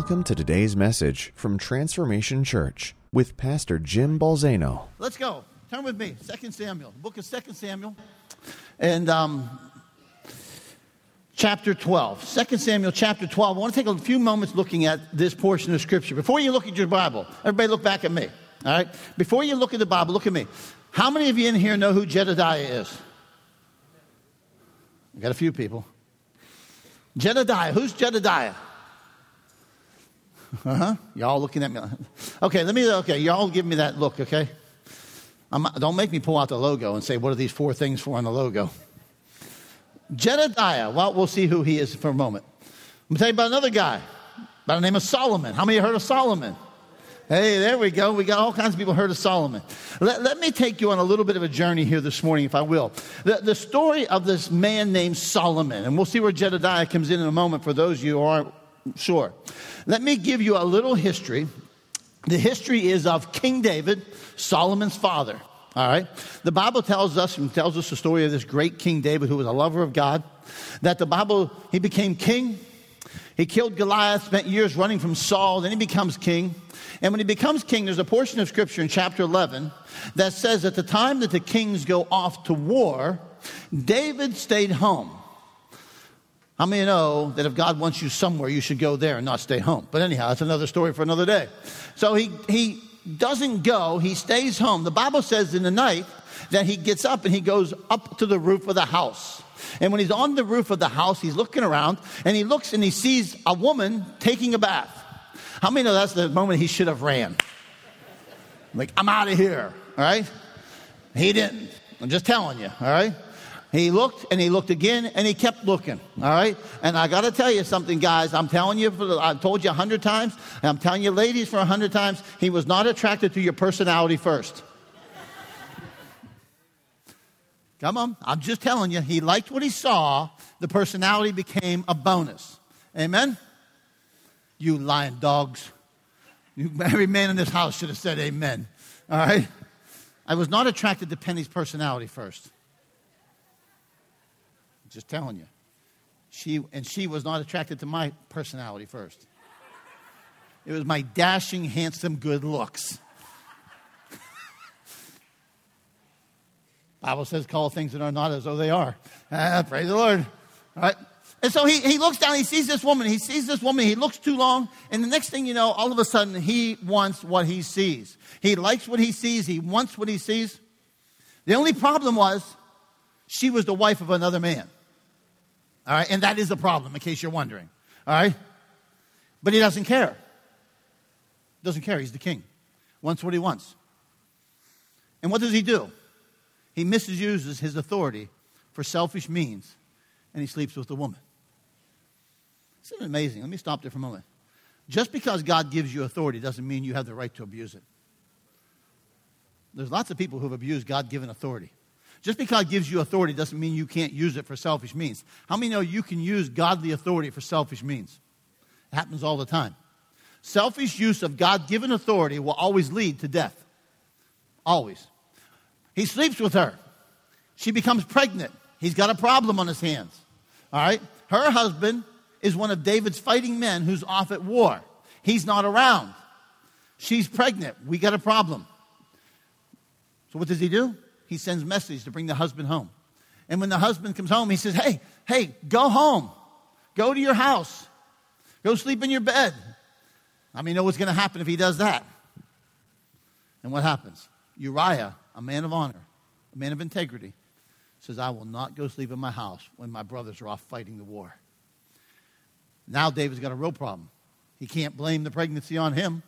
Welcome to today's message from Transformation Church with Pastor Jim Balzano. Let's go. Turn with me. Second Samuel. Book of Second Samuel. And um, chapter 12. 2 Samuel chapter 12. I want to take a few moments looking at this portion of Scripture. Before you look at your Bible, everybody look back at me. All right? Before you look at the Bible, look at me. How many of you in here know who Jedediah is? I got a few people. Jedediah. Who's Jedediah? Uh huh. Y'all looking at me. Okay, let me. Okay, y'all give me that look. Okay. I'm, don't make me pull out the logo and say, "What are these four things for on the logo?" Jedediah. Well, we'll see who he is for a moment. I'm gonna tell you about another guy by the name of Solomon. How many heard of Solomon? Hey, there we go. We got all kinds of people heard of Solomon. Let, let me take you on a little bit of a journey here this morning, if I will. The, the story of this man named Solomon, and we'll see where Jedediah comes in in a moment for those of you who aren't sure. Let me give you a little history. The history is of King David, Solomon's father. All right. The Bible tells us and tells us the story of this great King David who was a lover of God. That the Bible, he became king. He killed Goliath, spent years running from Saul, then he becomes king. And when he becomes king, there's a portion of scripture in chapter 11 that says at the time that the kings go off to war, David stayed home. How many know that if God wants you somewhere, you should go there and not stay home? But anyhow, that's another story for another day. So he, he doesn't go, he stays home. The Bible says in the night that he gets up and he goes up to the roof of the house. And when he's on the roof of the house, he's looking around and he looks and he sees a woman taking a bath. How many know that's the moment he should have ran? Like, I'm out of here, all right? He didn't. I'm just telling you, all right? He looked and he looked again and he kept looking. All right. And I got to tell you something, guys. I'm telling you, I've told you a hundred times, and I'm telling you, ladies, for a hundred times, he was not attracted to your personality first. Come on. I'm just telling you, he liked what he saw. The personality became a bonus. Amen. You lying dogs. Every man in this house should have said amen. All right. I was not attracted to Penny's personality first. Just telling you. She, and she was not attracted to my personality first. It was my dashing, handsome, good looks. Bible says, call things that are not as though they are. Ah, praise the Lord. All right. And so he, he looks down, he sees this woman, he sees this woman, he looks too long, and the next thing you know, all of a sudden, he wants what he sees. He likes what he sees, he wants what he sees. The only problem was, she was the wife of another man. All right, and that is a problem, in case you're wondering. All right? But he doesn't care. Doesn't care. He's the king. Wants what he wants. And what does he do? He misuses his authority for selfish means, and he sleeps with the woman. Isn't it amazing? Let me stop there for a moment. Just because God gives you authority doesn't mean you have the right to abuse it. There's lots of people who have abused God given authority. Just because it gives you authority doesn't mean you can't use it for selfish means. How many know you can use godly authority for selfish means? It happens all the time. Selfish use of God given authority will always lead to death. Always. He sleeps with her. She becomes pregnant. He's got a problem on his hands. All right? Her husband is one of David's fighting men who's off at war. He's not around. She's pregnant. We got a problem. So what does he do? He sends message to bring the husband home. And when the husband comes home, he says, Hey, hey, go home. Go to your house. Go sleep in your bed. I mean, know what's going to happen if he does that. And what happens? Uriah, a man of honor, a man of integrity, says, I will not go sleep in my house when my brothers are off fighting the war. Now David's got a real problem. He can't blame the pregnancy on him.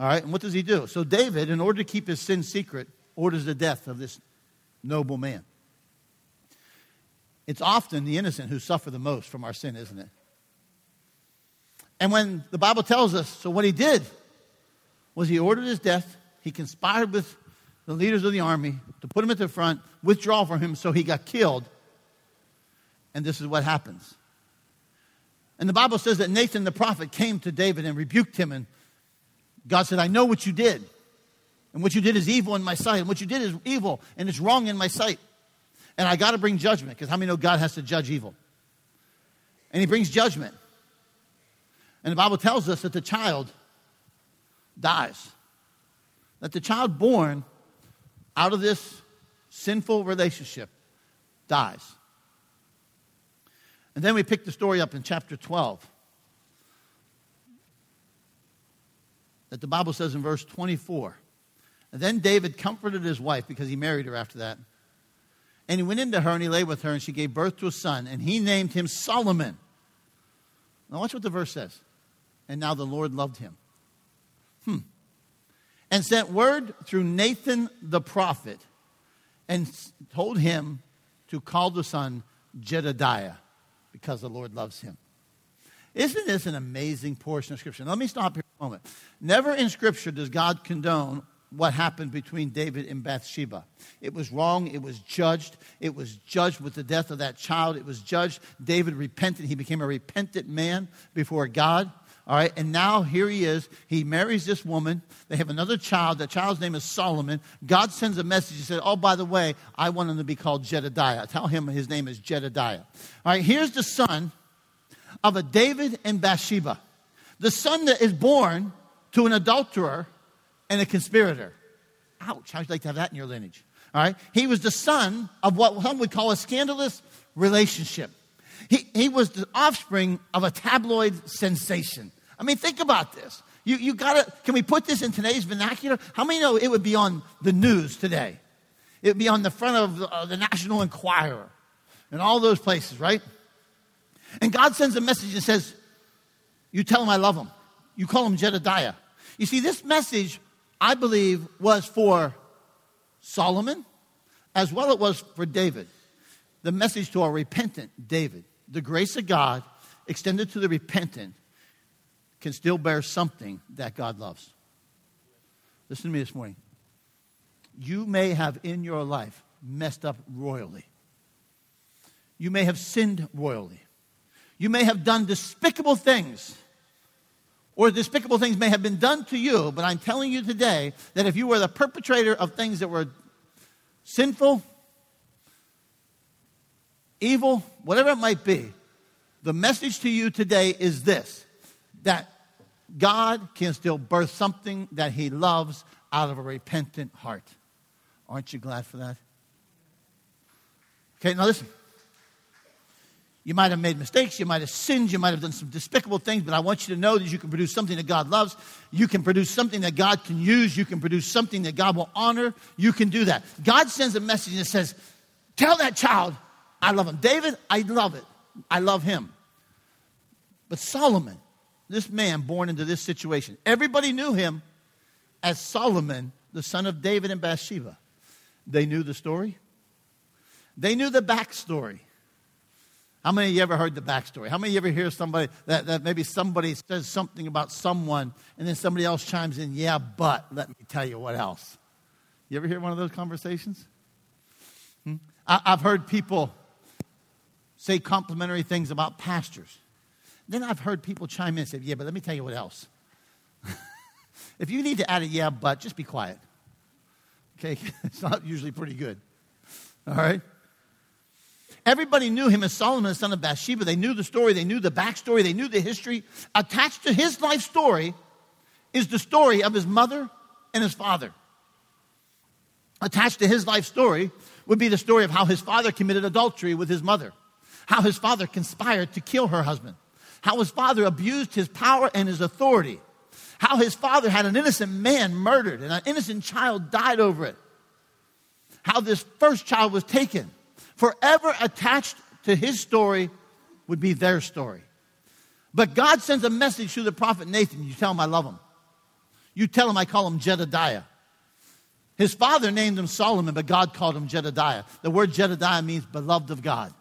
All right, and what does he do? So David, in order to keep his sin secret, orders the death of this noble man. It's often the innocent who suffer the most from our sin, isn't it? And when the Bible tells us, so what he did was he ordered his death, he conspired with the leaders of the army to put him at the front, withdraw from him, so he got killed. And this is what happens. And the Bible says that Nathan the prophet came to David and rebuked him, and God said, I know what you did. And what you did is evil in my sight. And what you did is evil and it's wrong in my sight. And I got to bring judgment because how many know God has to judge evil? And he brings judgment. And the Bible tells us that the child dies. That the child born out of this sinful relationship dies. And then we pick the story up in chapter 12. That the Bible says in verse 24. And then David comforted his wife because he married her after that. And he went into her and he lay with her, and she gave birth to a son, and he named him Solomon. Now, watch what the verse says. And now the Lord loved him. Hmm. And sent word through Nathan the prophet and told him to call the son Jedediah because the Lord loves him. Isn't this an amazing portion of Scripture? Let me stop here for a moment. Never in Scripture does God condone what happened between David and Bathsheba. It was wrong. It was judged. It was judged with the death of that child. It was judged. David repented. He became a repentant man before God. All right, and now here he is. He marries this woman. They have another child. That child's name is Solomon. God sends a message. He said, Oh, by the way, I want him to be called Jedediah. Tell him his name is Jedediah. All right, here's the son of a David and Bathsheba. The son that is born to an adulterer and a conspirator. Ouch, how'd you like to have that in your lineage? All right, he was the son of what some would call a scandalous relationship. He, he was the offspring of a tabloid sensation. I mean, think about this. You, you gotta, can we put this in today's vernacular? How many know it would be on the news today? It would be on the front of the, uh, the National Enquirer and all those places, right? And God sends a message and says, You tell him I love him. You call him Jedediah. You see, this message, I believe, was for Solomon as well it was for David. The message to a repentant David the grace of God extended to the repentant can still bear something that God loves. Listen to me this morning. You may have in your life messed up royally. You may have sinned royally. You may have done despicable things. Or despicable things may have been done to you, but I'm telling you today that if you were the perpetrator of things that were sinful, evil, whatever it might be, the message to you today is this that God can still birth something that He loves out of a repentant heart. Aren't you glad for that? Okay, now listen. You might have made mistakes, you might have sinned, you might have done some despicable things, but I want you to know that you can produce something that God loves. You can produce something that God can use. You can produce something that God will honor. You can do that. God sends a message that says, Tell that child I love him. David, I love it. I love him. But Solomon, this man born into this situation, everybody knew him as Solomon, the son of David and Bathsheba. They knew the story, they knew the backstory. How many of you ever heard the backstory? How many of you ever hear somebody that, that maybe somebody says something about someone and then somebody else chimes in, yeah, but let me tell you what else? You ever hear one of those conversations? Hmm? I, I've heard people say complimentary things about pastors. Then I've heard people chime in and say, Yeah, but let me tell you what else. if you need to add a yeah, but, just be quiet. Okay? it's not usually pretty good. All right? Everybody knew him as Solomon, the son of Bathsheba. They knew the story, they knew the backstory, they knew the history. Attached to his life story is the story of his mother and his father. Attached to his life story would be the story of how his father committed adultery with his mother how his father conspired to kill her husband, how his father abused his power and his authority, how his father had an innocent man murdered and an innocent child died over it, how this first child was taken. Forever attached to his story would be their story. But God sends a message through the prophet Nathan. You tell him I love him. You tell him I call him Jedediah. His father named him Solomon, but God called him Jedediah. The word Jedediah means beloved of God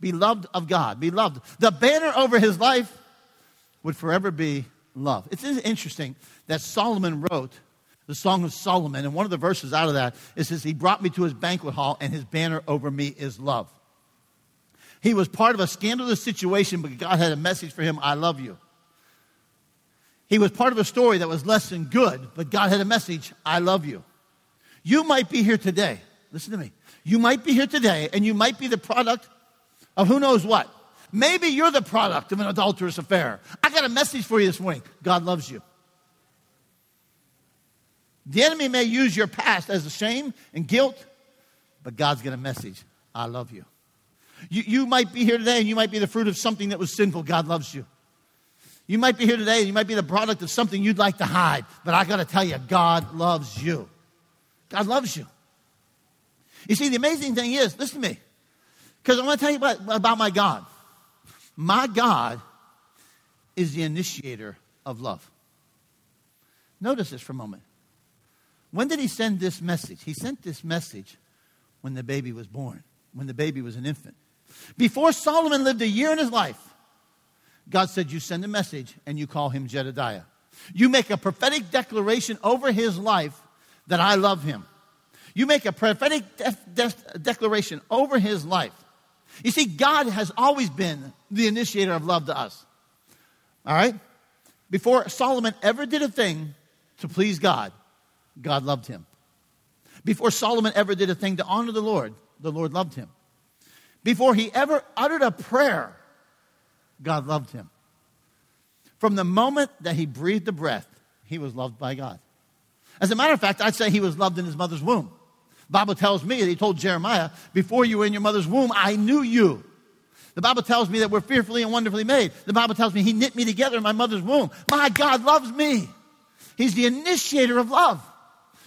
beloved of God, beloved. The banner over his life would forever be love. It's interesting that Solomon wrote the Song of Solomon, and one of the verses out of that is says, He brought me to his banquet hall, and his banner over me is love. He was part of a scandalous situation, but God had a message for him I love you. He was part of a story that was less than good, but God had a message I love you. You might be here today. Listen to me. You might be here today, and you might be the product of who knows what. Maybe you're the product of an adulterous affair. I got a message for you this morning God loves you. The enemy may use your past as a shame and guilt, but God's got a message I love you. you. You might be here today and you might be the fruit of something that was sinful. God loves you. You might be here today and you might be the product of something you'd like to hide, but I got to tell you, God loves you. God loves you. You see, the amazing thing is, listen to me, because I want to tell you about, about my God. My God is the initiator of love. Notice this for a moment. When did he send this message? He sent this message when the baby was born, when the baby was an infant. Before Solomon lived a year in his life, God said, You send a message and you call him Jedediah. You make a prophetic declaration over his life that I love him. You make a prophetic de- de- declaration over his life. You see, God has always been the initiator of love to us. All right? Before Solomon ever did a thing to please God, God loved him. Before Solomon ever did a thing to honor the Lord, the Lord loved him. Before he ever uttered a prayer, God loved him. From the moment that he breathed a breath, he was loved by God. As a matter of fact, I'd say he was loved in his mother's womb. The Bible tells me that he told Jeremiah, Before you were in your mother's womb, I knew you. The Bible tells me that we're fearfully and wonderfully made. The Bible tells me he knit me together in my mother's womb. My God loves me. He's the initiator of love.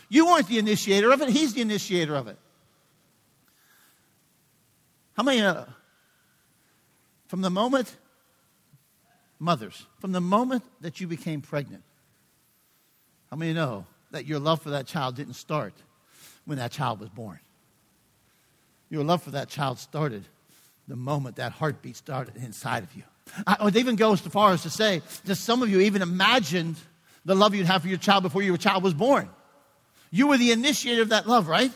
You weren't the initiator of it, He's the initiator of it. How many, uh, from the moment, mothers, from the moment that you became pregnant, how many know that your love for that child didn't start when that child was born? Your love for that child started the moment that heartbeat started inside of you. I would even go as far as to say that some of you even imagined the love you'd have for your child before your child was born. You were the initiator of that love, right?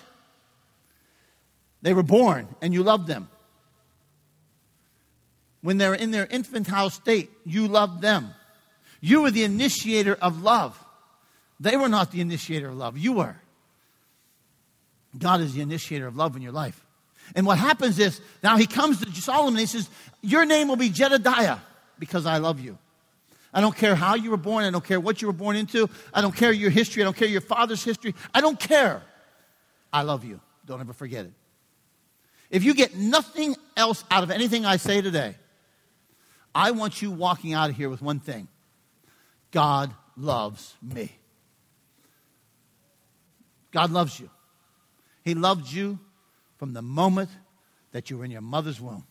They were born and you loved them. When they're in their infantile state, you loved them. You were the initiator of love. They were not the initiator of love. You were. God is the initiator of love in your life. And what happens is, now he comes to Solomon and he says, Your name will be Jedediah because I love you. I don't care how you were born. I don't care what you were born into. I don't care your history. I don't care your father's history. I don't care. I love you. Don't ever forget it. If you get nothing else out of anything I say today, I want you walking out of here with one thing God loves me. God loves you. He loved you from the moment that you were in your mother's womb.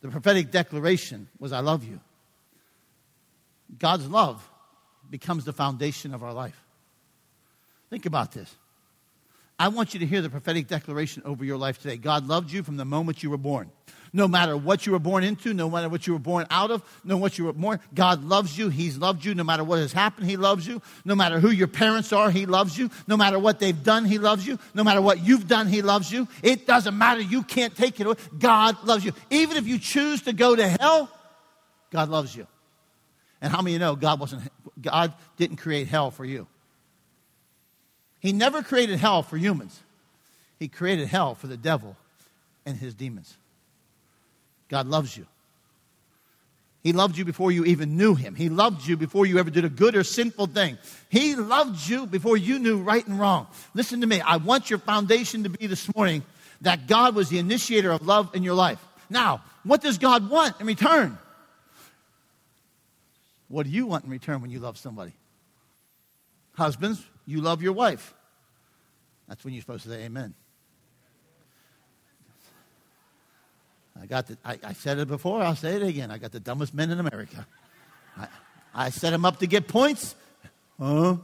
The prophetic declaration was, I love you. God's love becomes the foundation of our life. Think about this. I want you to hear the prophetic declaration over your life today. God loved you from the moment you were born. No matter what you were born into, no matter what you were born out of, no matter what you were born, God loves you. He's loved you. No matter what has happened, He loves you. No matter who your parents are, He loves you. No matter what they've done, He loves you. No matter what you've done, He loves you. It doesn't matter. You can't take it away. God loves you. Even if you choose to go to hell, God loves you. And how many of you know God wasn't God didn't create hell for you? He never created hell for humans. He created hell for the devil and his demons. God loves you. He loved you before you even knew him. He loved you before you ever did a good or sinful thing. He loved you before you knew right and wrong. Listen to me. I want your foundation to be this morning that God was the initiator of love in your life. Now, what does God want in return? What do you want in return when you love somebody? Husbands, you love your wife. That's when you're supposed to say amen. I got the, I, I, said it before, I'll say it again. I got the dumbest men in America. I, I set them up to get points. Huh?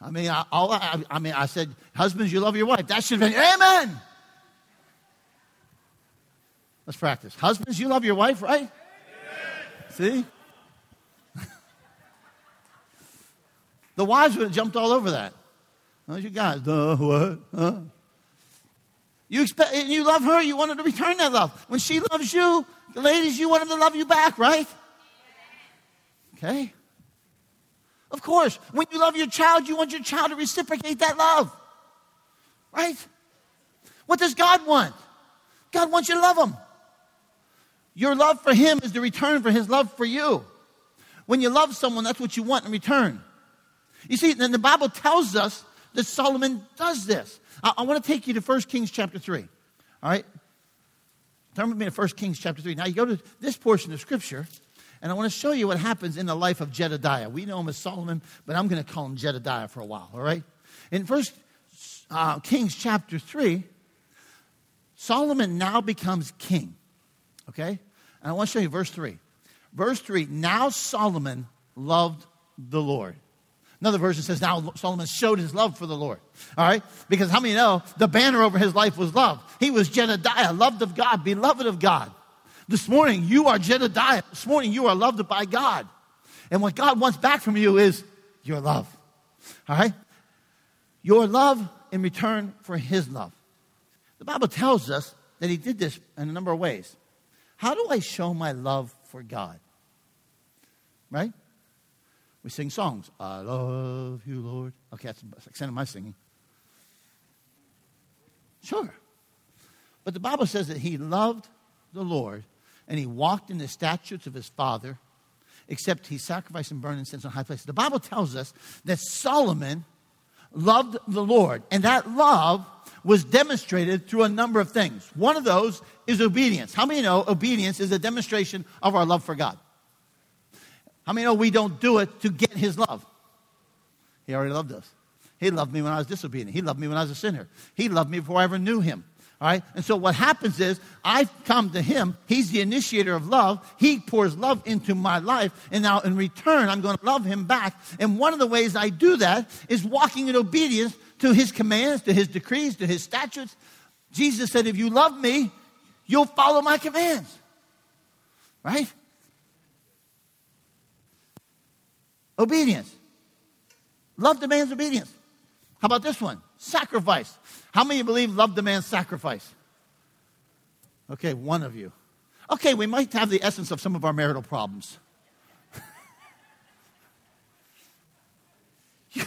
I mean, I, all, I, I mean, I said, husbands, you love your wife. That should have been, amen. Let's practice. Husbands, you love your wife, right? See? The wives would have jumped all over that. How's you guys? Uh, what? Huh? You expect, and you love her, you want her to return that love. When she loves you, the ladies, you want them to love you back, right? Okay? Of course, when you love your child, you want your child to reciprocate that love. Right? What does God want? God wants you to love him. Your love for him is the return for his love for you. When you love someone, that's what you want in return. You see, then the Bible tells us that Solomon does this. I, I want to take you to 1 Kings chapter 3. All right? Turn with me to 1 Kings chapter 3. Now you go to this portion of scripture, and I want to show you what happens in the life of Jedediah. We know him as Solomon, but I'm going to call him Jedediah for a while, all right? In 1 uh, Kings chapter 3, Solomon now becomes king, okay? And I want to show you verse 3. Verse 3 Now Solomon loved the Lord. Another version says, Now Solomon showed his love for the Lord. All right? Because how many know the banner over his life was love? He was Jedediah, loved of God, beloved of God. This morning, you are Jedediah. This morning, you are loved by God. And what God wants back from you is your love. All right? Your love in return for his love. The Bible tells us that he did this in a number of ways. How do I show my love for God? Right? We sing songs. I love you, Lord. Okay, that's the extent of my singing. Sure. But the Bible says that he loved the Lord and he walked in the statutes of his father, except he sacrificed and burned incense on high places. The Bible tells us that Solomon loved the Lord, and that love was demonstrated through a number of things. One of those is obedience. How many know obedience is a demonstration of our love for God? How many know oh, we don't do it to get his love? He already loved us. He loved me when I was disobedient. He loved me when I was a sinner. He loved me before I ever knew him. All right? And so what happens is I come to him. He's the initiator of love. He pours love into my life. And now in return, I'm going to love him back. And one of the ways I do that is walking in obedience to his commands, to his decrees, to his statutes. Jesus said, if you love me, you'll follow my commands. Right? Obedience. Love demands obedience. How about this one? Sacrifice. How many believe love demands sacrifice? Okay, one of you. Okay, we might have the essence of some of our marital problems.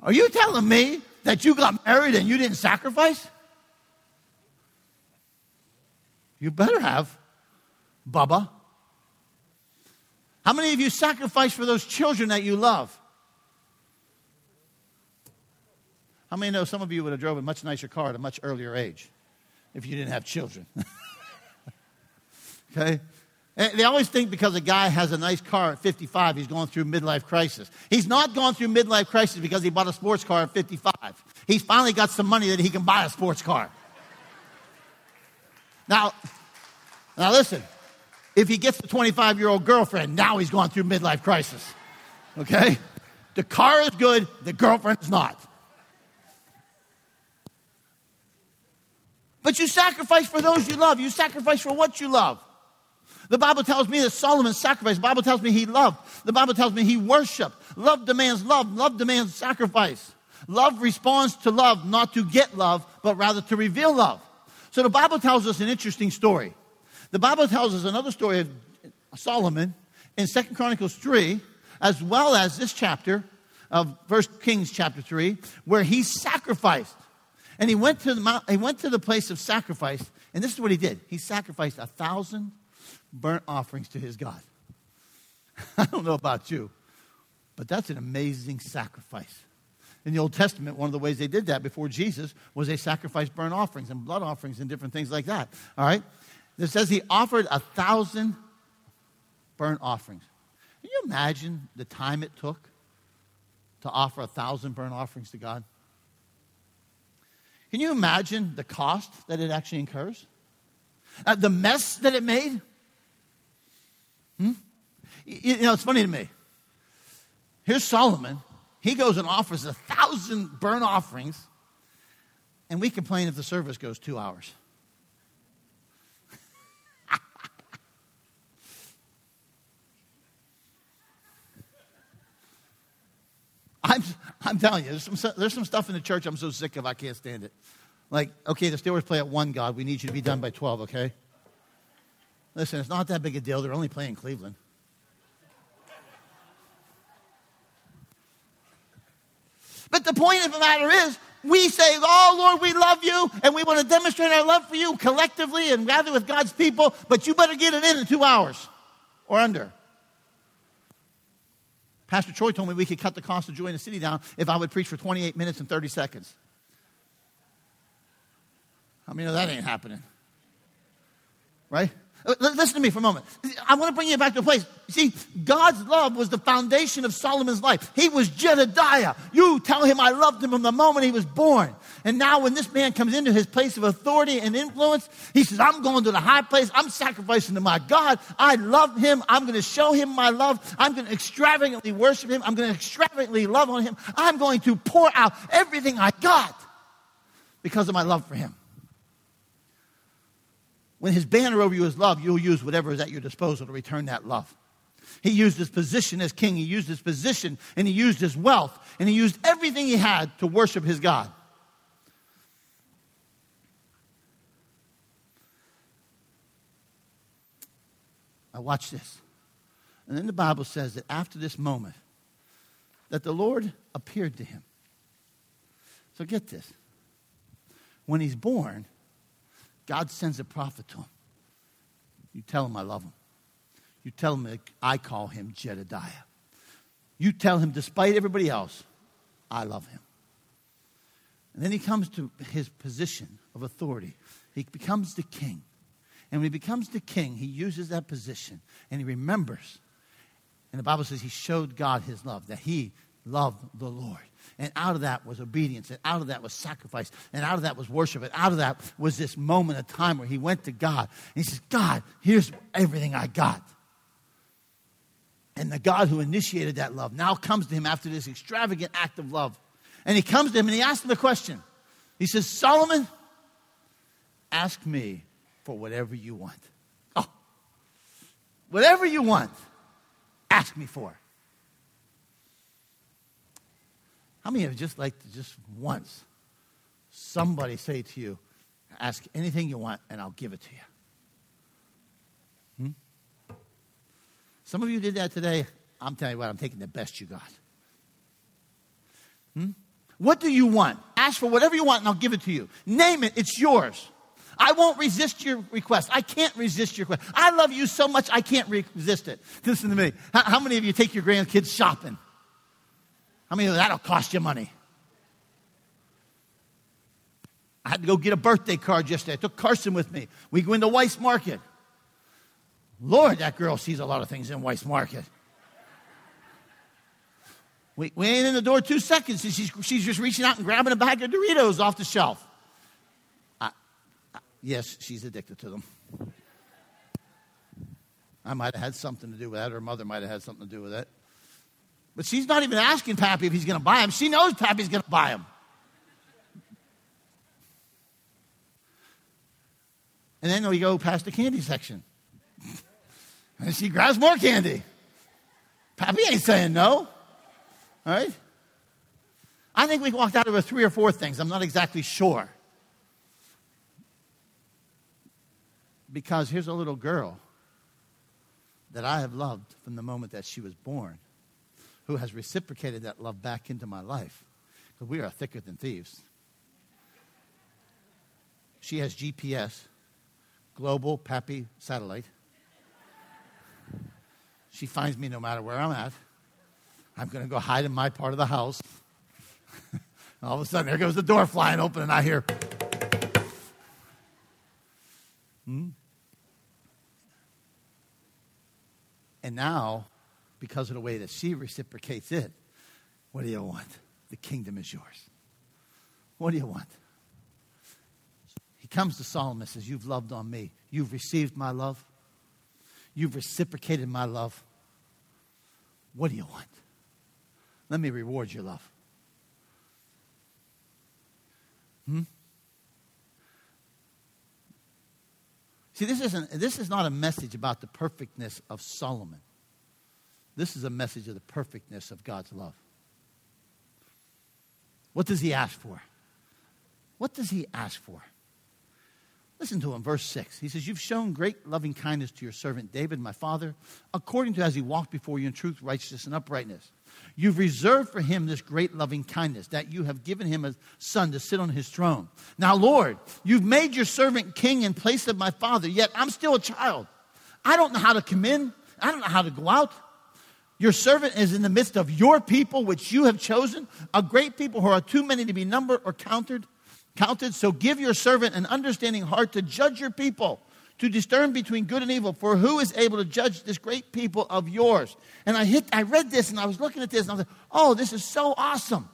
Are you telling me that you got married and you didn't sacrifice? You better have, Bubba. How many of you sacrificed for those children that you love? How many know some of you would have drove a much nicer car at a much earlier age if you didn't have children? okay? And they always think because a guy has a nice car at 55, he's going through midlife crisis. He's not going through midlife crisis because he bought a sports car at 55. He's finally got some money that he can buy a sports car. Now, now listen, if he gets a 25 year old girlfriend, now he's going through midlife crisis. Okay? The car is good, the girlfriend is not. But you sacrifice for those you love. You sacrifice for what you love. The Bible tells me that Solomon sacrificed. The Bible tells me he loved. The Bible tells me he worshiped. Love demands love. Love demands sacrifice. Love responds to love, not to get love, but rather to reveal love. So the Bible tells us an interesting story. The Bible tells us another story of Solomon in Second Chronicles 3, as well as this chapter of First Kings chapter 3, where he sacrificed. And he went to the mount, he went to the place of sacrifice, and this is what he did. He sacrificed a thousand burnt offerings to his God. I don't know about you, but that's an amazing sacrifice. In the Old Testament, one of the ways they did that before Jesus was they sacrificed burnt offerings and blood offerings and different things like that. All right? It says he offered a thousand burnt offerings. Can you imagine the time it took to offer a thousand burnt offerings to God? Can you imagine the cost that it actually incurs? Uh, the mess that it made? Hmm? You, you know, it's funny to me. Here's Solomon. He goes and offers a thousand burnt offerings, and we complain if the service goes two hours. I'm, I'm telling you, there's some, there's some stuff in the church I'm so sick of, I can't stand it. Like, okay, the Steelers play at 1, God. We need you to be done by 12, okay? Listen, it's not that big a deal. They're only playing Cleveland. But the point of the matter is, We say, Oh Lord, we love you and we want to demonstrate our love for you collectively and gather with God's people, but you better get it in in two hours or under. Pastor Troy told me we could cut the cost of joy in the city down if I would preach for 28 minutes and 30 seconds. I mean, that ain't happening. Right? Uh, listen to me for a moment. I want to bring you back to a place. See, God's love was the foundation of Solomon's life. He was Jedediah. You tell him I loved him from the moment he was born. And now when this man comes into his place of authority and influence, he says, I'm going to the high place. I'm sacrificing to my God. I love him. I'm going to show him my love. I'm going to extravagantly worship him. I'm going to extravagantly love on him. I'm going to pour out everything I got because of my love for him. When his banner over you is love, you'll use whatever is at your disposal to return that love. He used his position as king, he used his position, and he used his wealth, and he used everything he had to worship his God. Now, watch this. And then the Bible says that after this moment, that the Lord appeared to him. So get this. When he's born, God sends a prophet to him. You tell him I love him. You tell him I call him Jedediah. You tell him, despite everybody else, I love him. And then he comes to his position of authority. He becomes the king. And when he becomes the king, he uses that position and he remembers. And the Bible says he showed God his love, that he loved the Lord. And out of that was obedience. And out of that was sacrifice. And out of that was worship. And out of that was this moment of time where he went to God. And he says, God, here's everything I got. And the God who initiated that love now comes to him after this extravagant act of love. And he comes to him and he asks him a question. He says, Solomon, ask me for whatever you want. Oh, whatever you want, ask me for. How many of you just like to just once somebody say to you, ask anything you want and I'll give it to you? Hmm? Some of you did that today. I'm telling you what, I'm taking the best you got. Hmm? What do you want? Ask for whatever you want and I'll give it to you. Name it, it's yours. I won't resist your request. I can't resist your request. I love you so much, I can't resist it. Listen to me. How, how many of you take your grandkids shopping? I mean, that'll cost you money. I had to go get a birthday card yesterday. I took Carson with me. We go into Weis Market. Lord, that girl sees a lot of things in Weis Market. We, we ain't in the door two seconds, and she's, she's just reaching out and grabbing a bag of Doritos off the shelf. I, I, yes, she's addicted to them. I might have had something to do with that. Her mother might have had something to do with it. But she's not even asking Pappy if he's going to buy them. She knows Pappy's going to buy them. And then we go past the candy section. and she grabs more candy. Pappy ain't saying no. All right? I think we walked out of with three or four things. I'm not exactly sure. Because here's a little girl that I have loved from the moment that she was born who has reciprocated that love back into my life. Because we are thicker than thieves. She has GPS, global Pappy satellite. She finds me no matter where I'm at. I'm going to go hide in my part of the house. All of a sudden, there goes the door flying open, and I hear. Hmm? And now because of the way that she reciprocates it. What do you want? The kingdom is yours. What do you want? He comes to Solomon and says, You've loved on me. You've received my love. You've reciprocated my love. What do you want? Let me reward your love. Hmm? See, this, isn't, this is not a message about the perfectness of Solomon. This is a message of the perfectness of God's love. What does he ask for? What does he ask for? Listen to him, verse 6. He says, You've shown great loving kindness to your servant David, my father, according to as he walked before you in truth, righteousness, and uprightness. You've reserved for him this great loving kindness, that you have given him a son to sit on his throne. Now, Lord, you've made your servant king in place of my father, yet I'm still a child. I don't know how to come in, I don't know how to go out. Your servant is in the midst of your people, which you have chosen, a great people who are too many to be numbered or counted. Counted. So give your servant an understanding heart to judge your people, to discern between good and evil. For who is able to judge this great people of yours? And I hit. I read this, and I was looking at this, and I was like, "Oh, this is so awesome."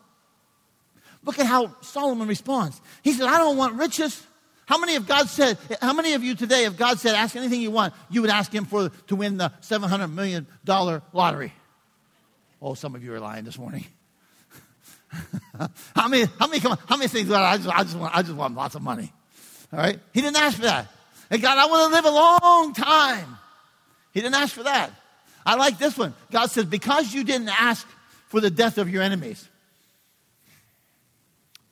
Look at how Solomon responds. He said, "I don't want riches." How many of God said, how many of you today, if God said, ask anything you want, you would ask him for to win the $700 million lottery? Oh, some of you are lying this morning. how many, how many, come on, how many things, I just, I, just want, I just want lots of money. All right? He didn't ask for that. And God, I want to live a long time. He didn't ask for that. I like this one. God says, because you didn't ask for the death of your enemies.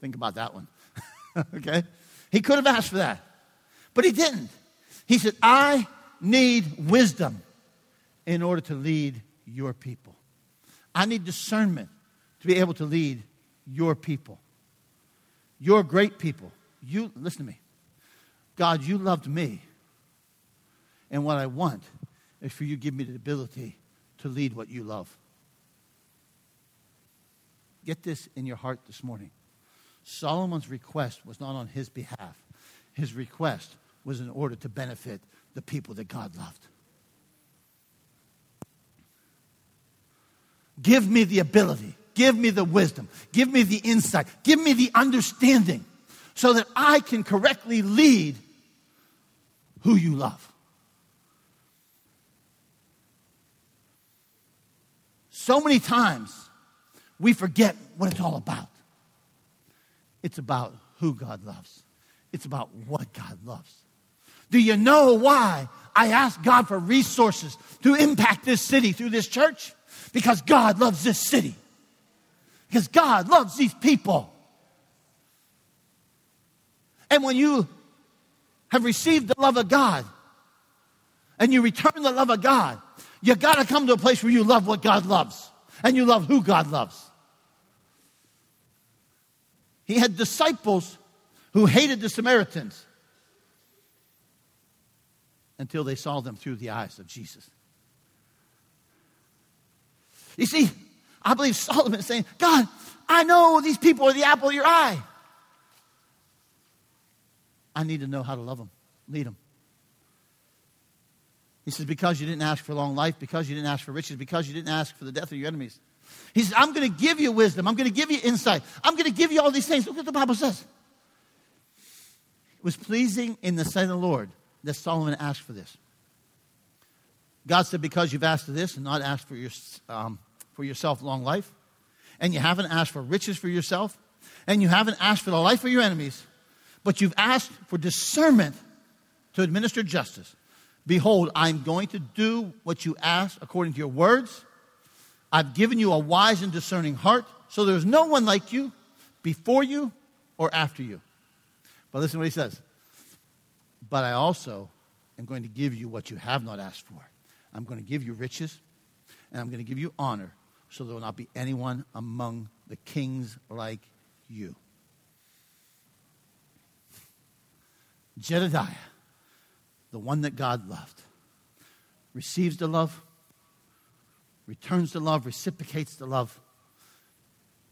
Think about that one. okay? He could have asked for that, but he didn't. He said, I need wisdom in order to lead your people. I need discernment to be able to lead your people. Your great people. You listen to me. God, you loved me. And what I want is for you to give me the ability to lead what you love. Get this in your heart this morning. Solomon's request was not on his behalf, his request was in order to benefit the people that God loved. Give me the ability, give me the wisdom, give me the insight, give me the understanding so that I can correctly lead who you love. So many times we forget what it's all about. It's about who God loves. It's about what God loves. Do you know why I ask God for resources to impact this city through this church? Because God loves this city. Because God loves these people. And when you have received the love of God and you return the love of God, you got to come to a place where you love what God loves and you love who God loves. He had disciples who hated the Samaritans until they saw them through the eyes of Jesus. You see, I believe Solomon is saying, God, I know these people are the apple of your eye. I need to know how to love them, lead them. He says, because you didn't ask for long life, because you didn't ask for riches, because you didn't ask for the death of your enemies. He says, I'm going to give you wisdom. I'm going to give you insight. I'm going to give you all these things. Look what the Bible says. It was pleasing in the sight of the Lord that Solomon asked for this. God said, Because you've asked for this and not asked for, your, um, for yourself long life, and you haven't asked for riches for yourself, and you haven't asked for the life of your enemies, but you've asked for discernment to administer justice. Behold, I'm going to do what you asked according to your words I've given you a wise and discerning heart, so there's no one like you before you or after you. But listen to what he says. But I also am going to give you what you have not asked for. I'm going to give you riches, and I'm going to give you honor, so there will not be anyone among the kings like you. Jedediah, the one that God loved, receives the love returns the love, reciprocates the love,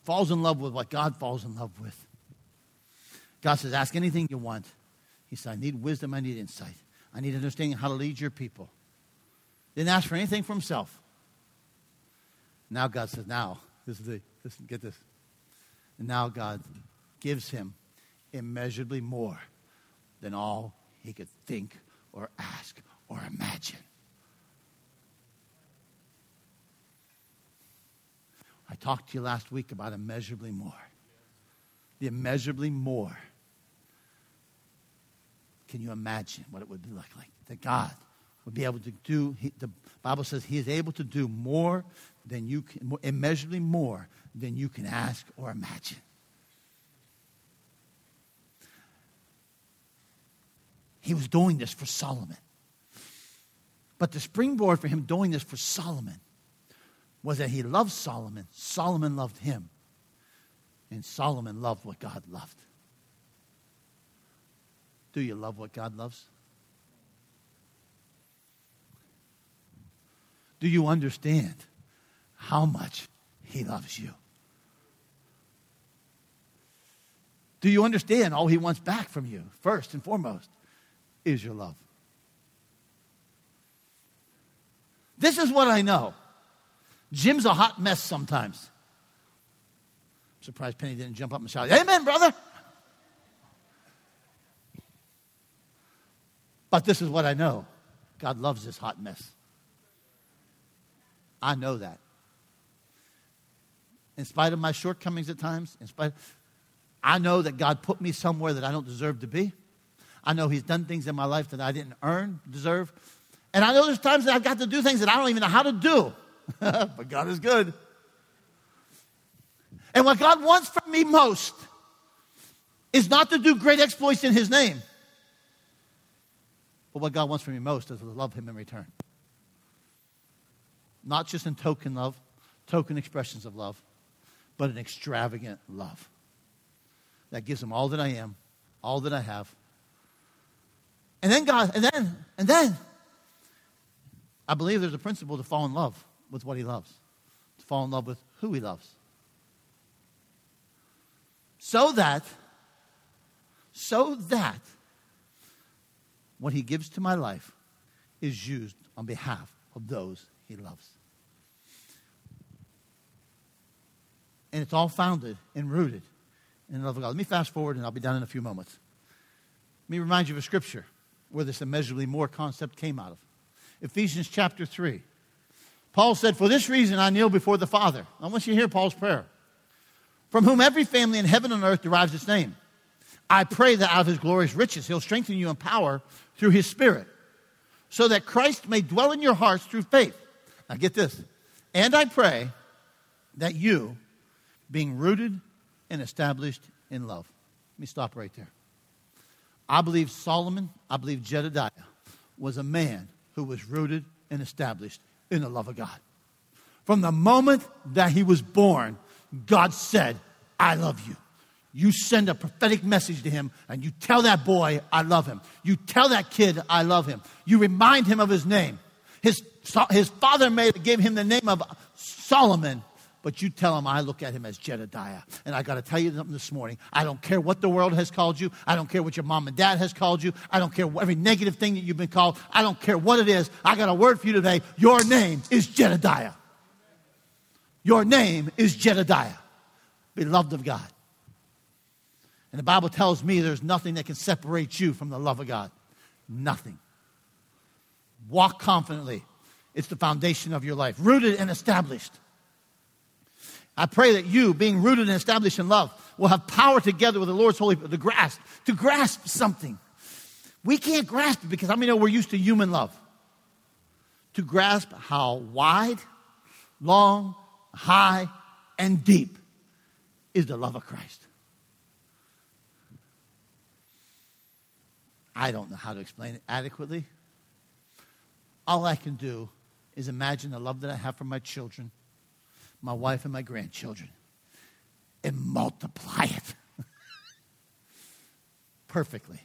falls in love with what God falls in love with. God says, Ask anything you want. He said, I need wisdom, I need insight, I need understanding how to lead your people. Didn't ask for anything for himself. Now God says, Now, this is the, listen, get this. And now God gives him immeasurably more than all he could think or ask or imagine. I talked to you last week about immeasurably more. The immeasurably more. Can you imagine what it would be like? Like that God would be able to do, he, the Bible says he is able to do more than you can, immeasurably more than you can ask or imagine. He was doing this for Solomon. But the springboard for him doing this for Solomon was that he loved Solomon, Solomon loved him, and Solomon loved what God loved. Do you love what God loves? Do you understand how much He loves you? Do you understand all He wants back from you, first and foremost, is your love? This is what I know. Jim's a hot mess sometimes. I'm surprised Penny didn't jump up and shout, Amen, brother. But this is what I know God loves this hot mess. I know that. In spite of my shortcomings at times, in spite, I know that God put me somewhere that I don't deserve to be. I know He's done things in my life that I didn't earn, deserve. And I know there's times that I've got to do things that I don't even know how to do. but God is good. And what God wants from me most is not to do great exploits in His name. But what God wants from me most is to love Him in return. Not just in token love, token expressions of love, but an extravagant love that gives Him all that I am, all that I have. And then God, and then, and then, I believe there's a principle to fall in love with what He loves, to fall in love with who He loves. So that, so that what he gives to my life is used on behalf of those he loves. And it's all founded and rooted in the love of God. Let me fast forward and I'll be done in a few moments. Let me remind you of a scripture where this immeasurably more concept came out of. Ephesians chapter 3. Paul said, For this reason I kneel before the Father. I want you to hear Paul's prayer. From whom every family in heaven and earth derives its name. I pray that out of his glorious riches, he'll strengthen you in power through his Spirit, so that Christ may dwell in your hearts through faith. Now, get this. And I pray that you, being rooted and established in love. Let me stop right there. I believe Solomon, I believe Jedediah was a man who was rooted and established in the love of God. From the moment that he was born, God said, I love you you send a prophetic message to him and you tell that boy, I love him. You tell that kid, I love him. You remind him of his name. His, his father have gave him the name of Solomon, but you tell him, I look at him as Jedediah. And I got to tell you something this morning. I don't care what the world has called you. I don't care what your mom and dad has called you. I don't care what, every negative thing that you've been called. I don't care what it is. I got a word for you today. Your name is Jedediah. Your name is Jedediah, beloved of God. And the Bible tells me there's nothing that can separate you from the love of God. Nothing. Walk confidently. It's the foundation of your life, rooted and established. I pray that you, being rooted and established in love, will have power together with the Lord's Holy to grasp, to grasp something. We can't grasp it because I mean, we're used to human love. To grasp how wide, long, high, and deep is the love of Christ. I don't know how to explain it adequately. All I can do is imagine the love that I have for my children, my wife, and my grandchildren, and multiply it perfectly.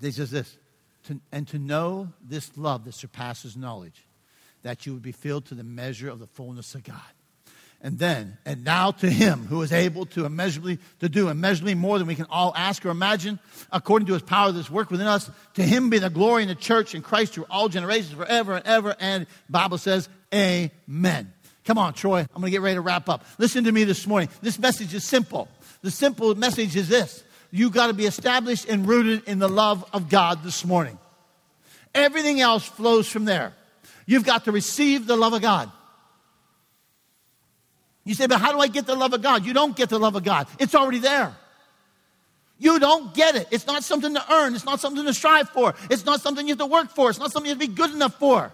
He says this, and to know this love that surpasses knowledge, that you would be filled to the measure of the fullness of God and then and now to him who is able to immeasurably to do immeasurably more than we can all ask or imagine according to his power that's work within us to him be the glory in the church and christ through all generations forever and ever. And bible says amen. Come on troy i'm to get ready to wrap up. Listen to me this morning. This message is simple. The simple message is this. You got to be established and rooted in the love of god this morning. Everything else flows from there. You've got to receive the love of god you say, but how do I get the love of God? You don't get the love of God. It's already there. You don't get it. It's not something to earn. It's not something to strive for. It's not something you have to work for. It's not something you have to be good enough for.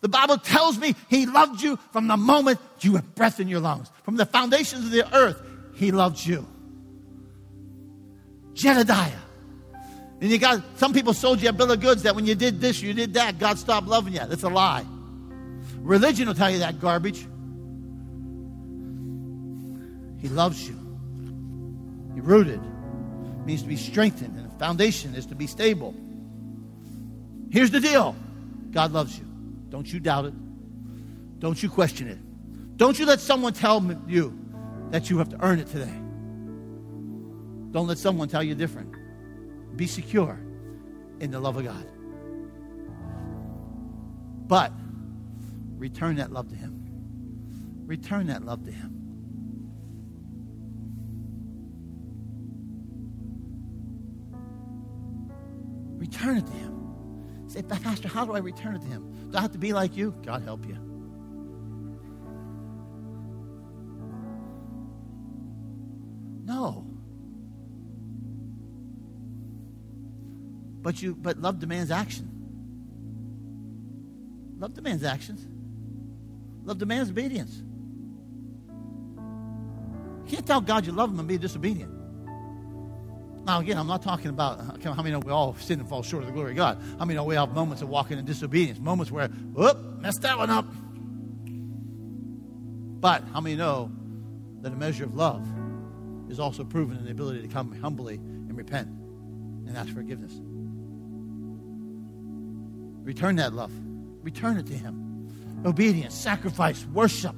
The Bible tells me He loved you from the moment you have breath in your lungs. From the foundations of the earth, He loved you. Jedediah. And you got some people sold you a bill of goods that when you did this, you did that, God stopped loving you. That's a lie. Religion will tell you that garbage. He loves you. He rooted. means to be strengthened, and the foundation is to be stable. Here's the deal God loves you. Don't you doubt it. Don't you question it. Don't you let someone tell you that you have to earn it today. Don't let someone tell you different. Be secure in the love of God. But return that love to Him. Return that love to Him. Return it to Him. Say, Pastor, how do I return it to Him? Do I have to be like you? God help you. No. But you but love demands action. Love demands actions. Love demands obedience. You can't tell God you love him and be disobedient. Now, again, I'm not talking about how many know we all sin and fall short of the glory of God. How many know we have moments of walking in disobedience, moments where, whoop, messed that one up. But how many know that a measure of love is also proven in the ability to come humbly and repent and ask forgiveness? Return that love. Return it to Him. Obedience, sacrifice, worship.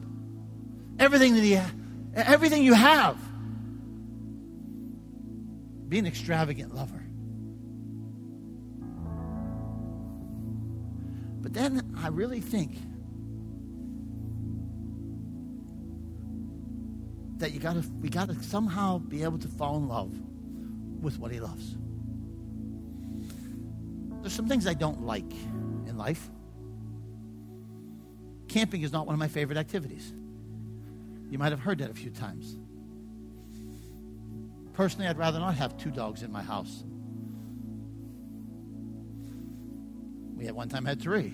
Everything that He, everything you have. Be an extravagant lover. But then I really think that you gotta we gotta somehow be able to fall in love with what he loves. There's some things I don't like in life. Camping is not one of my favorite activities. You might have heard that a few times. Personally, I'd rather not have two dogs in my house. We at one time had three.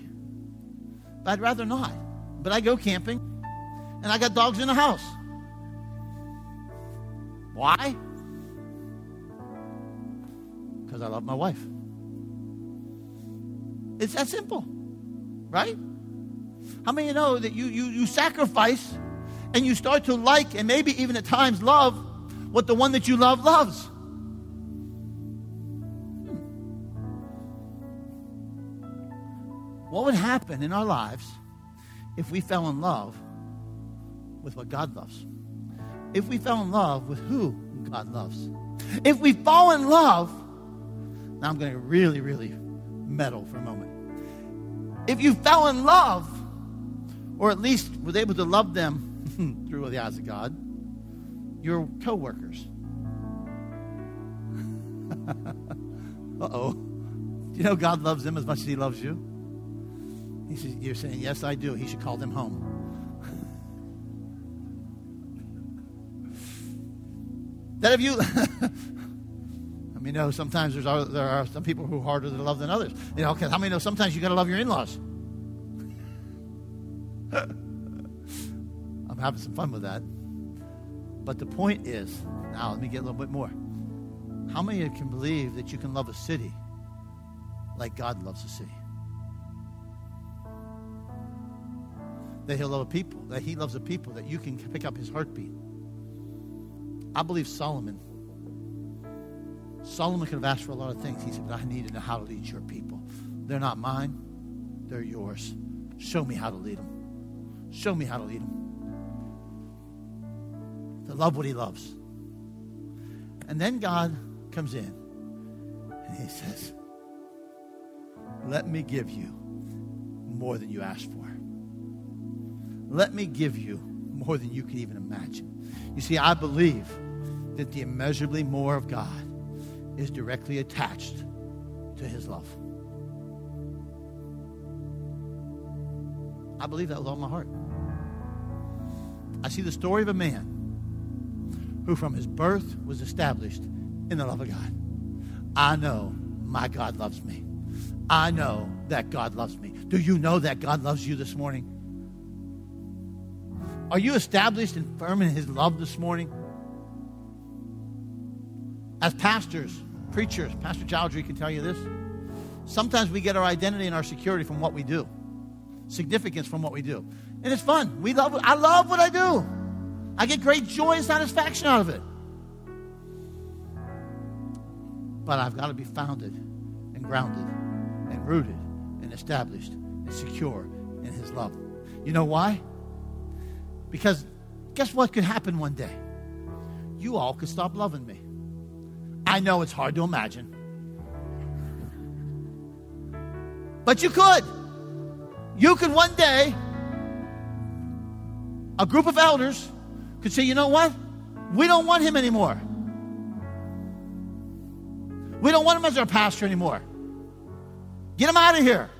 But I'd rather not. But I go camping, and I got dogs in the house. Why? Because I love my wife. It's that simple, right? How many you know that you, you, you sacrifice and you start to like and maybe even at times love what the one that you love loves? What would happen in our lives if we fell in love with what God loves? If we fell in love with who God loves? If we fall in love, now I'm going to really, really meddle for a moment. If you fell in love, or at least was able to love them through the eyes of God, your co-workers. uh oh. Do you know God loves them as much as He loves you? He says, You're saying, Yes, I do. He should call them home. that if you I mean, know sometimes there's there are some people who are harder to love than others. You know, because how many know sometimes you got to love your in-laws? I'm having some fun with that. But the point is, now let me get a little bit more. How many of you can believe that you can love a city like God loves a city? That He'll love a people, that He loves a people, that you can pick up His heartbeat. I believe Solomon Solomon could have asked for a lot of things. He said, but I need to know how to lead your people. They're not mine, they're yours. Show me how to lead them. Show me how to lead them. To love what he loves. And then God comes in and he says, Let me give you more than you asked for. Let me give you more than you can even imagine. You see, I believe that the immeasurably more of God is directly attached to his love. I believe that with all my heart. I see the story of a man who, from his birth, was established in the love of God. I know my God loves me. I know that God loves me. Do you know that God loves you this morning? Are you established and firm in His love this morning? As pastors, preachers, Pastor Chowdhury can tell you this. Sometimes we get our identity and our security from what we do, significance from what we do. And it's fun. We love I love what I do. I get great joy and satisfaction out of it. But I've got to be founded and grounded and rooted and established and secure in His love. You know why? Because guess what could happen one day? You all could stop loving me. I know it's hard to imagine. But you could. You could one day, a group of elders could say, you know what? We don't want him anymore. We don't want him as our pastor anymore. Get him out of here.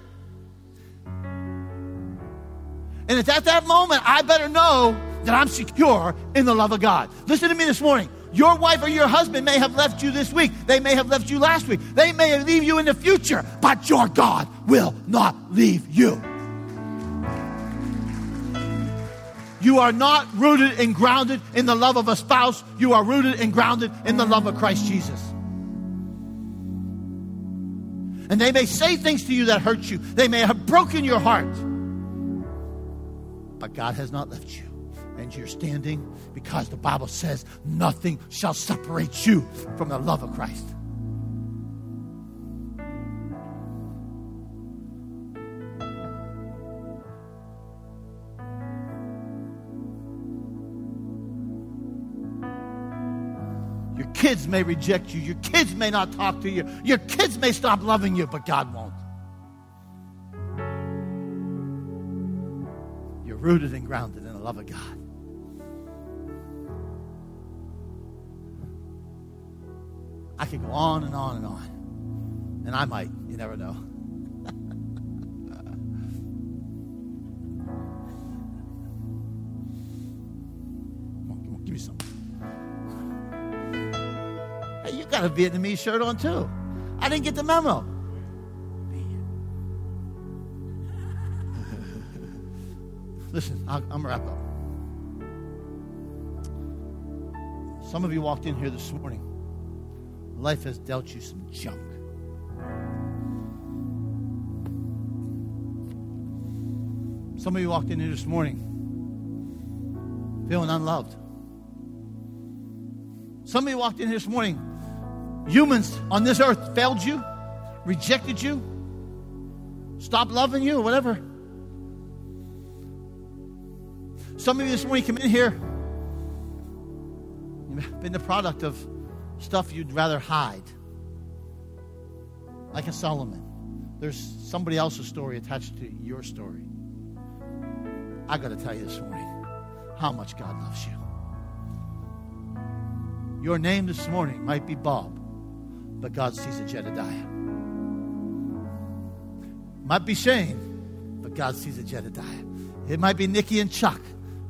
And it's at that moment I better know that I'm secure in the love of God. Listen to me this morning. Your wife or your husband may have left you this week. They may have left you last week. They may leave you in the future, but your God will not leave you. You are not rooted and grounded in the love of a spouse. You are rooted and grounded in the love of Christ Jesus. And they may say things to you that hurt you. They may have broken your heart. But God has not left you. And you're standing because the Bible says nothing shall separate you from the love of Christ. Kids may reject you. Your kids may not talk to you. Your kids may stop loving you, but God won't. You're rooted and grounded in the love of God. I could go on and on and on. And I might. You never know. A Vietnamese shirt on too. I didn't get the memo. Listen, i am wrap up. Some of you walked in here this morning. Life has dealt you some junk. Some of you walked in here this morning feeling unloved. Some of you walked in here this morning. Humans on this earth failed you, rejected you, stopped loving you, whatever. Some of you this morning come in here, you've been the product of stuff you'd rather hide. Like a Solomon. There's somebody else's story attached to your story. I got to tell you this morning how much God loves you. Your name this morning might be Bob, but God sees a Jedediah. Might be Shane, but God sees a Jedediah. It might be Nikki and Chuck,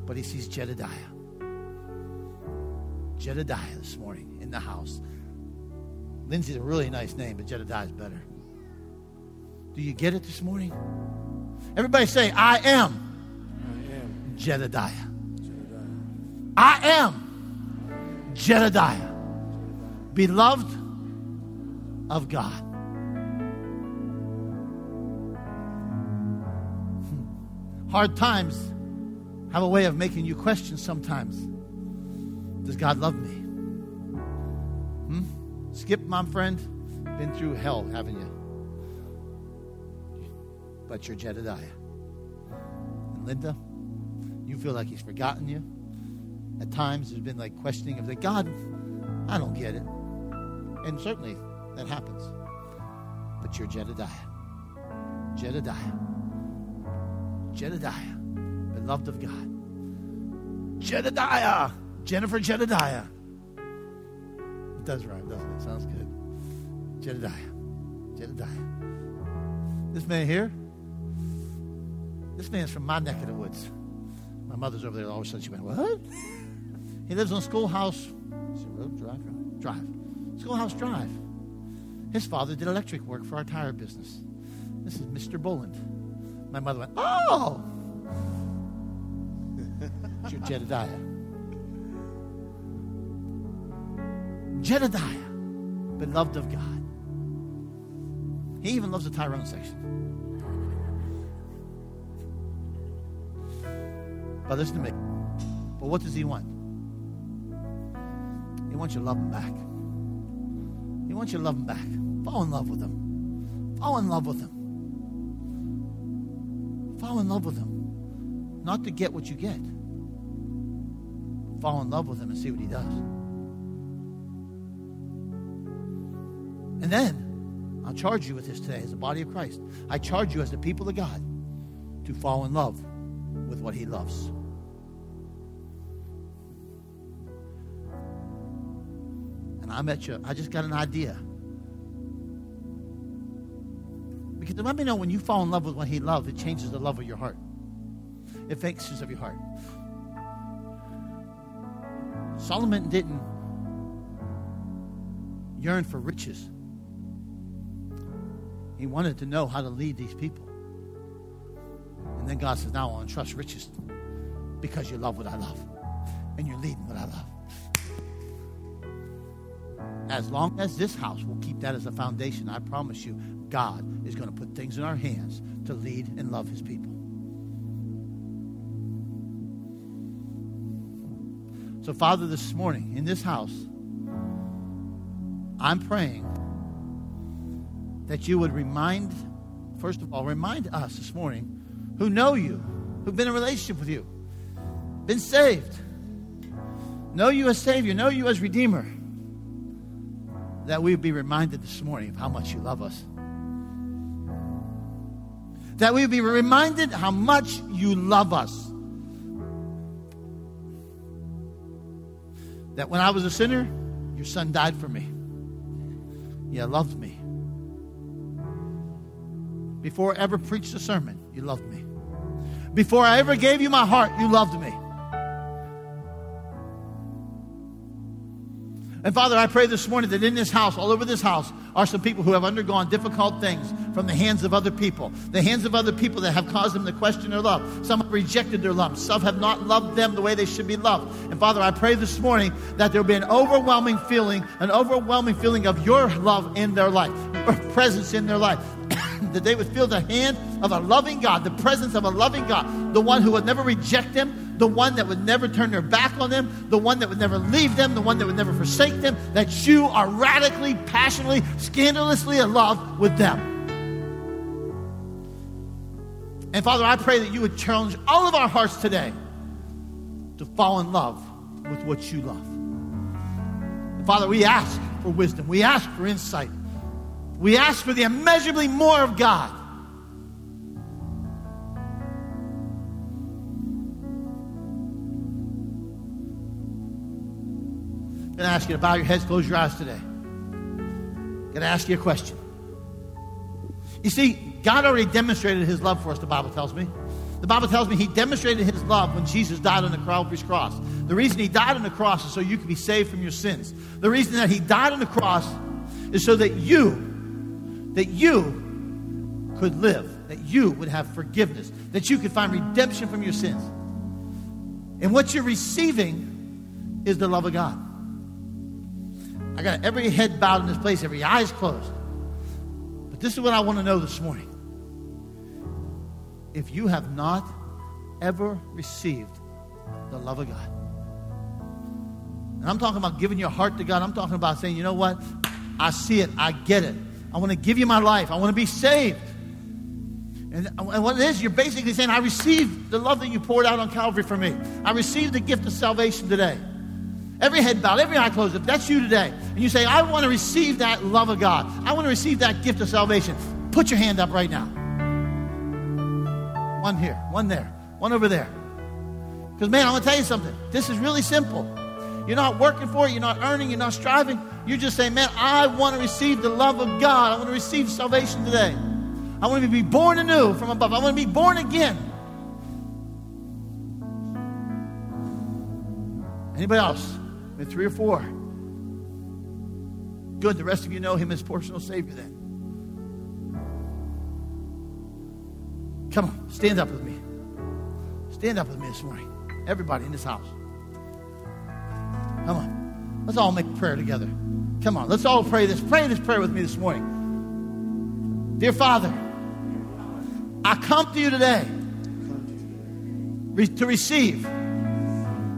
but he sees Jedediah. Jedediah this morning in the house. Lindsay's a really nice name, but Jedediah's better. Do you get it this morning? Everybody say, I am, I am. Jedediah. Jedediah. I am Jedediah, beloved of God. Hard times have a way of making you question sometimes Does God love me? Hmm? Skip, my friend, been through hell, haven't you? But you're Jedediah. And Linda, you feel like he's forgotten you. At times, there's been like questioning of the God, I don't get it. And certainly that happens. But you're Jedediah. Jedediah. Jedediah beloved of God. Jedediah. Jennifer Jedediah. It does rhyme, doesn't it? Sounds good. Jedediah. Jedediah. This man here, this man's from my neck of the woods. My mother's over there. All of a sudden she went, What? He lives on Schoolhouse Road Drive, Drive. Schoolhouse Drive. His father did electric work for our tire business. This is Mr. Boland. My mother went, Oh! it's your Jedediah. Jedediah, beloved of God. He even loves the Tyrone section. But listen to me. But what does he want? He wants you to love him back. He wants you to love him back. Fall in love with him. Fall in love with him. Fall in love with him. Not to get what you get. Fall in love with him and see what he does. And then I'll charge you with this today as the body of Christ. I charge you as the people of God to fall in love with what he loves. I met you, I just got an idea. Because let me know when you fall in love with what he loves, it changes the love of your heart. It fixes of your heart. Solomon didn't yearn for riches. He wanted to know how to lead these people. And then God says, Now I want to trust riches because you love what I love and you're leading what I love. As long as this house will keep that as a foundation, I promise you, God is going to put things in our hands to lead and love his people. So, Father, this morning in this house, I'm praying that you would remind, first of all, remind us this morning who know you, who've been in relationship with you, been saved, know you as Savior, know you as Redeemer, that we would be reminded this morning of how much you love us. That we would be reminded how much you love us. That when I was a sinner, your son died for me. You loved me. Before I ever preached a sermon, you loved me. Before I ever gave you my heart, you loved me. And Father, I pray this morning that in this house, all over this house, are some people who have undergone difficult things from the hands of other people. The hands of other people that have caused them to question their love. Some have rejected their love. Some have not loved them the way they should be loved. And Father, I pray this morning that there will be an overwhelming feeling, an overwhelming feeling of your love in their life, your presence in their life. that they would feel the hand of a loving God, the presence of a loving God, the one who would never reject them, the one that would never turn their back on them, the one that would never leave them, the one that would never forsake them, that you are radically, passionately, scandalously in love with them. And Father, I pray that you would challenge all of our hearts today to fall in love with what you love. And Father, we ask for wisdom, we ask for insight. We ask for the immeasurably more of God. Ask you to bow your heads, close your eyes today. I'm going to ask you a question. You see, God already demonstrated his love for us, the Bible tells me. The Bible tells me he demonstrated his love when Jesus died on the cross. The reason he died on the cross is so you could be saved from your sins. The reason that he died on the cross is so that you that you could live, that you would have forgiveness, that you could find redemption from your sins. And what you're receiving is the love of God. I got every head bowed in this place, every eyes closed. But this is what I want to know this morning. If you have not ever received the love of God, and I'm talking about giving your heart to God, I'm talking about saying, you know what? I see it, I get it. I want to give you my life. I want to be saved. And, what it is, you're basically saying, I received the love that you poured out on Calvary for me. I received the gift of salvation today. Every head bowed, every eye closed. If that's you today, and you say, I want to receive that love of God, I want to receive that gift of salvation, put your hand up right now. One here, one there, one over there. Because, man, I want to tell you something. This is really simple. You're not working for it, you're not earning, you're not striving. You're just saying, man, I want to receive the love of God. I want to receive salvation today. I want to be born anew from above. I want to be born again. Anybody else? Maybe three or four. Good. The rest of you know him as personal Savior then. Come on, stand up with me. Stand up with me this morning. Everybody in this house. Come on. Let's all make prayer together. Come on, let's all pray this. Pray this prayer with me this morning. Dear Father, I come to you today to receive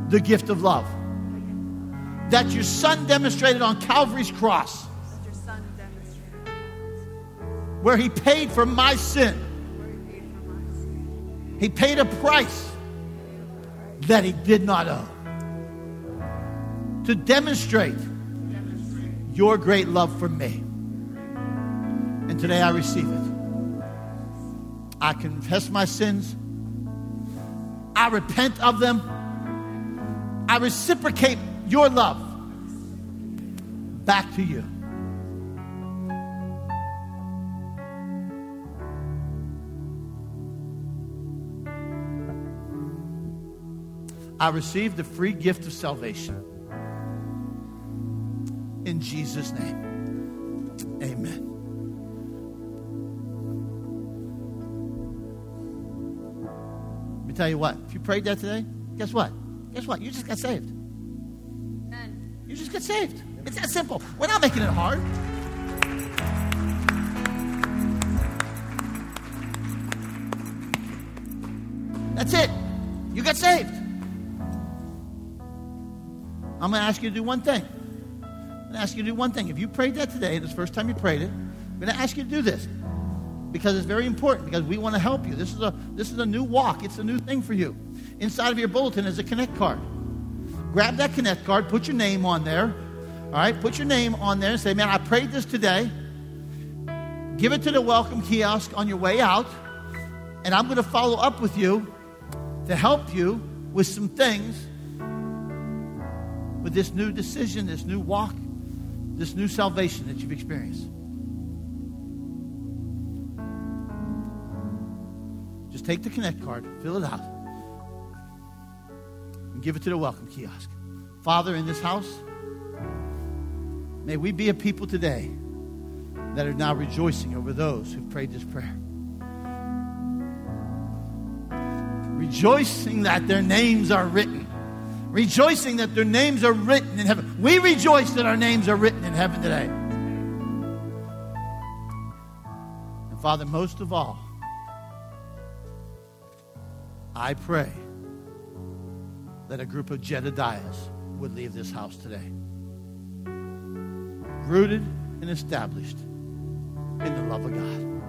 the gift of love that your Son demonstrated on Calvary's cross, where he paid for my sin. He paid a price that he did not owe to demonstrate your great love for me. And today I receive it. I confess my sins. I repent of them. I reciprocate your love back to you. I receive the free gift of salvation. In Jesus' name, amen. Let me tell you what, if you prayed that today, guess what? Guess what? You just got saved. You just get saved. It's that simple. We're not making it hard. That's it. You got saved. I'm going to ask you to do one thing. I'm going to ask you to do one thing. If you prayed that today, the first time you prayed it, I'm going to ask you to do this because it's very important because we want to help you. This is a this is a new walk. It's a new thing for you. Inside of your bulletin is a connect card. Grab that connect card, put your name on there. All right, put your name on there and say, "Man, I prayed this today." Give it to the welcome kiosk on your way out, and I'm going to follow up with you to help you with some things with this new decision, this new walk, this new salvation that you've experienced. Just take the Connect card, fill it out, and give it to the welcome kiosk. Father, in this house, may we be a people today that are now rejoicing over those who've prayed this prayer. Rejoicing that their names are written. Rejoicing that their names are written in heaven. We rejoice that our names are written in heaven today. And Father, most of all, I pray that a group of Jedediahs would leave this house today. Rooted and established in the love of God.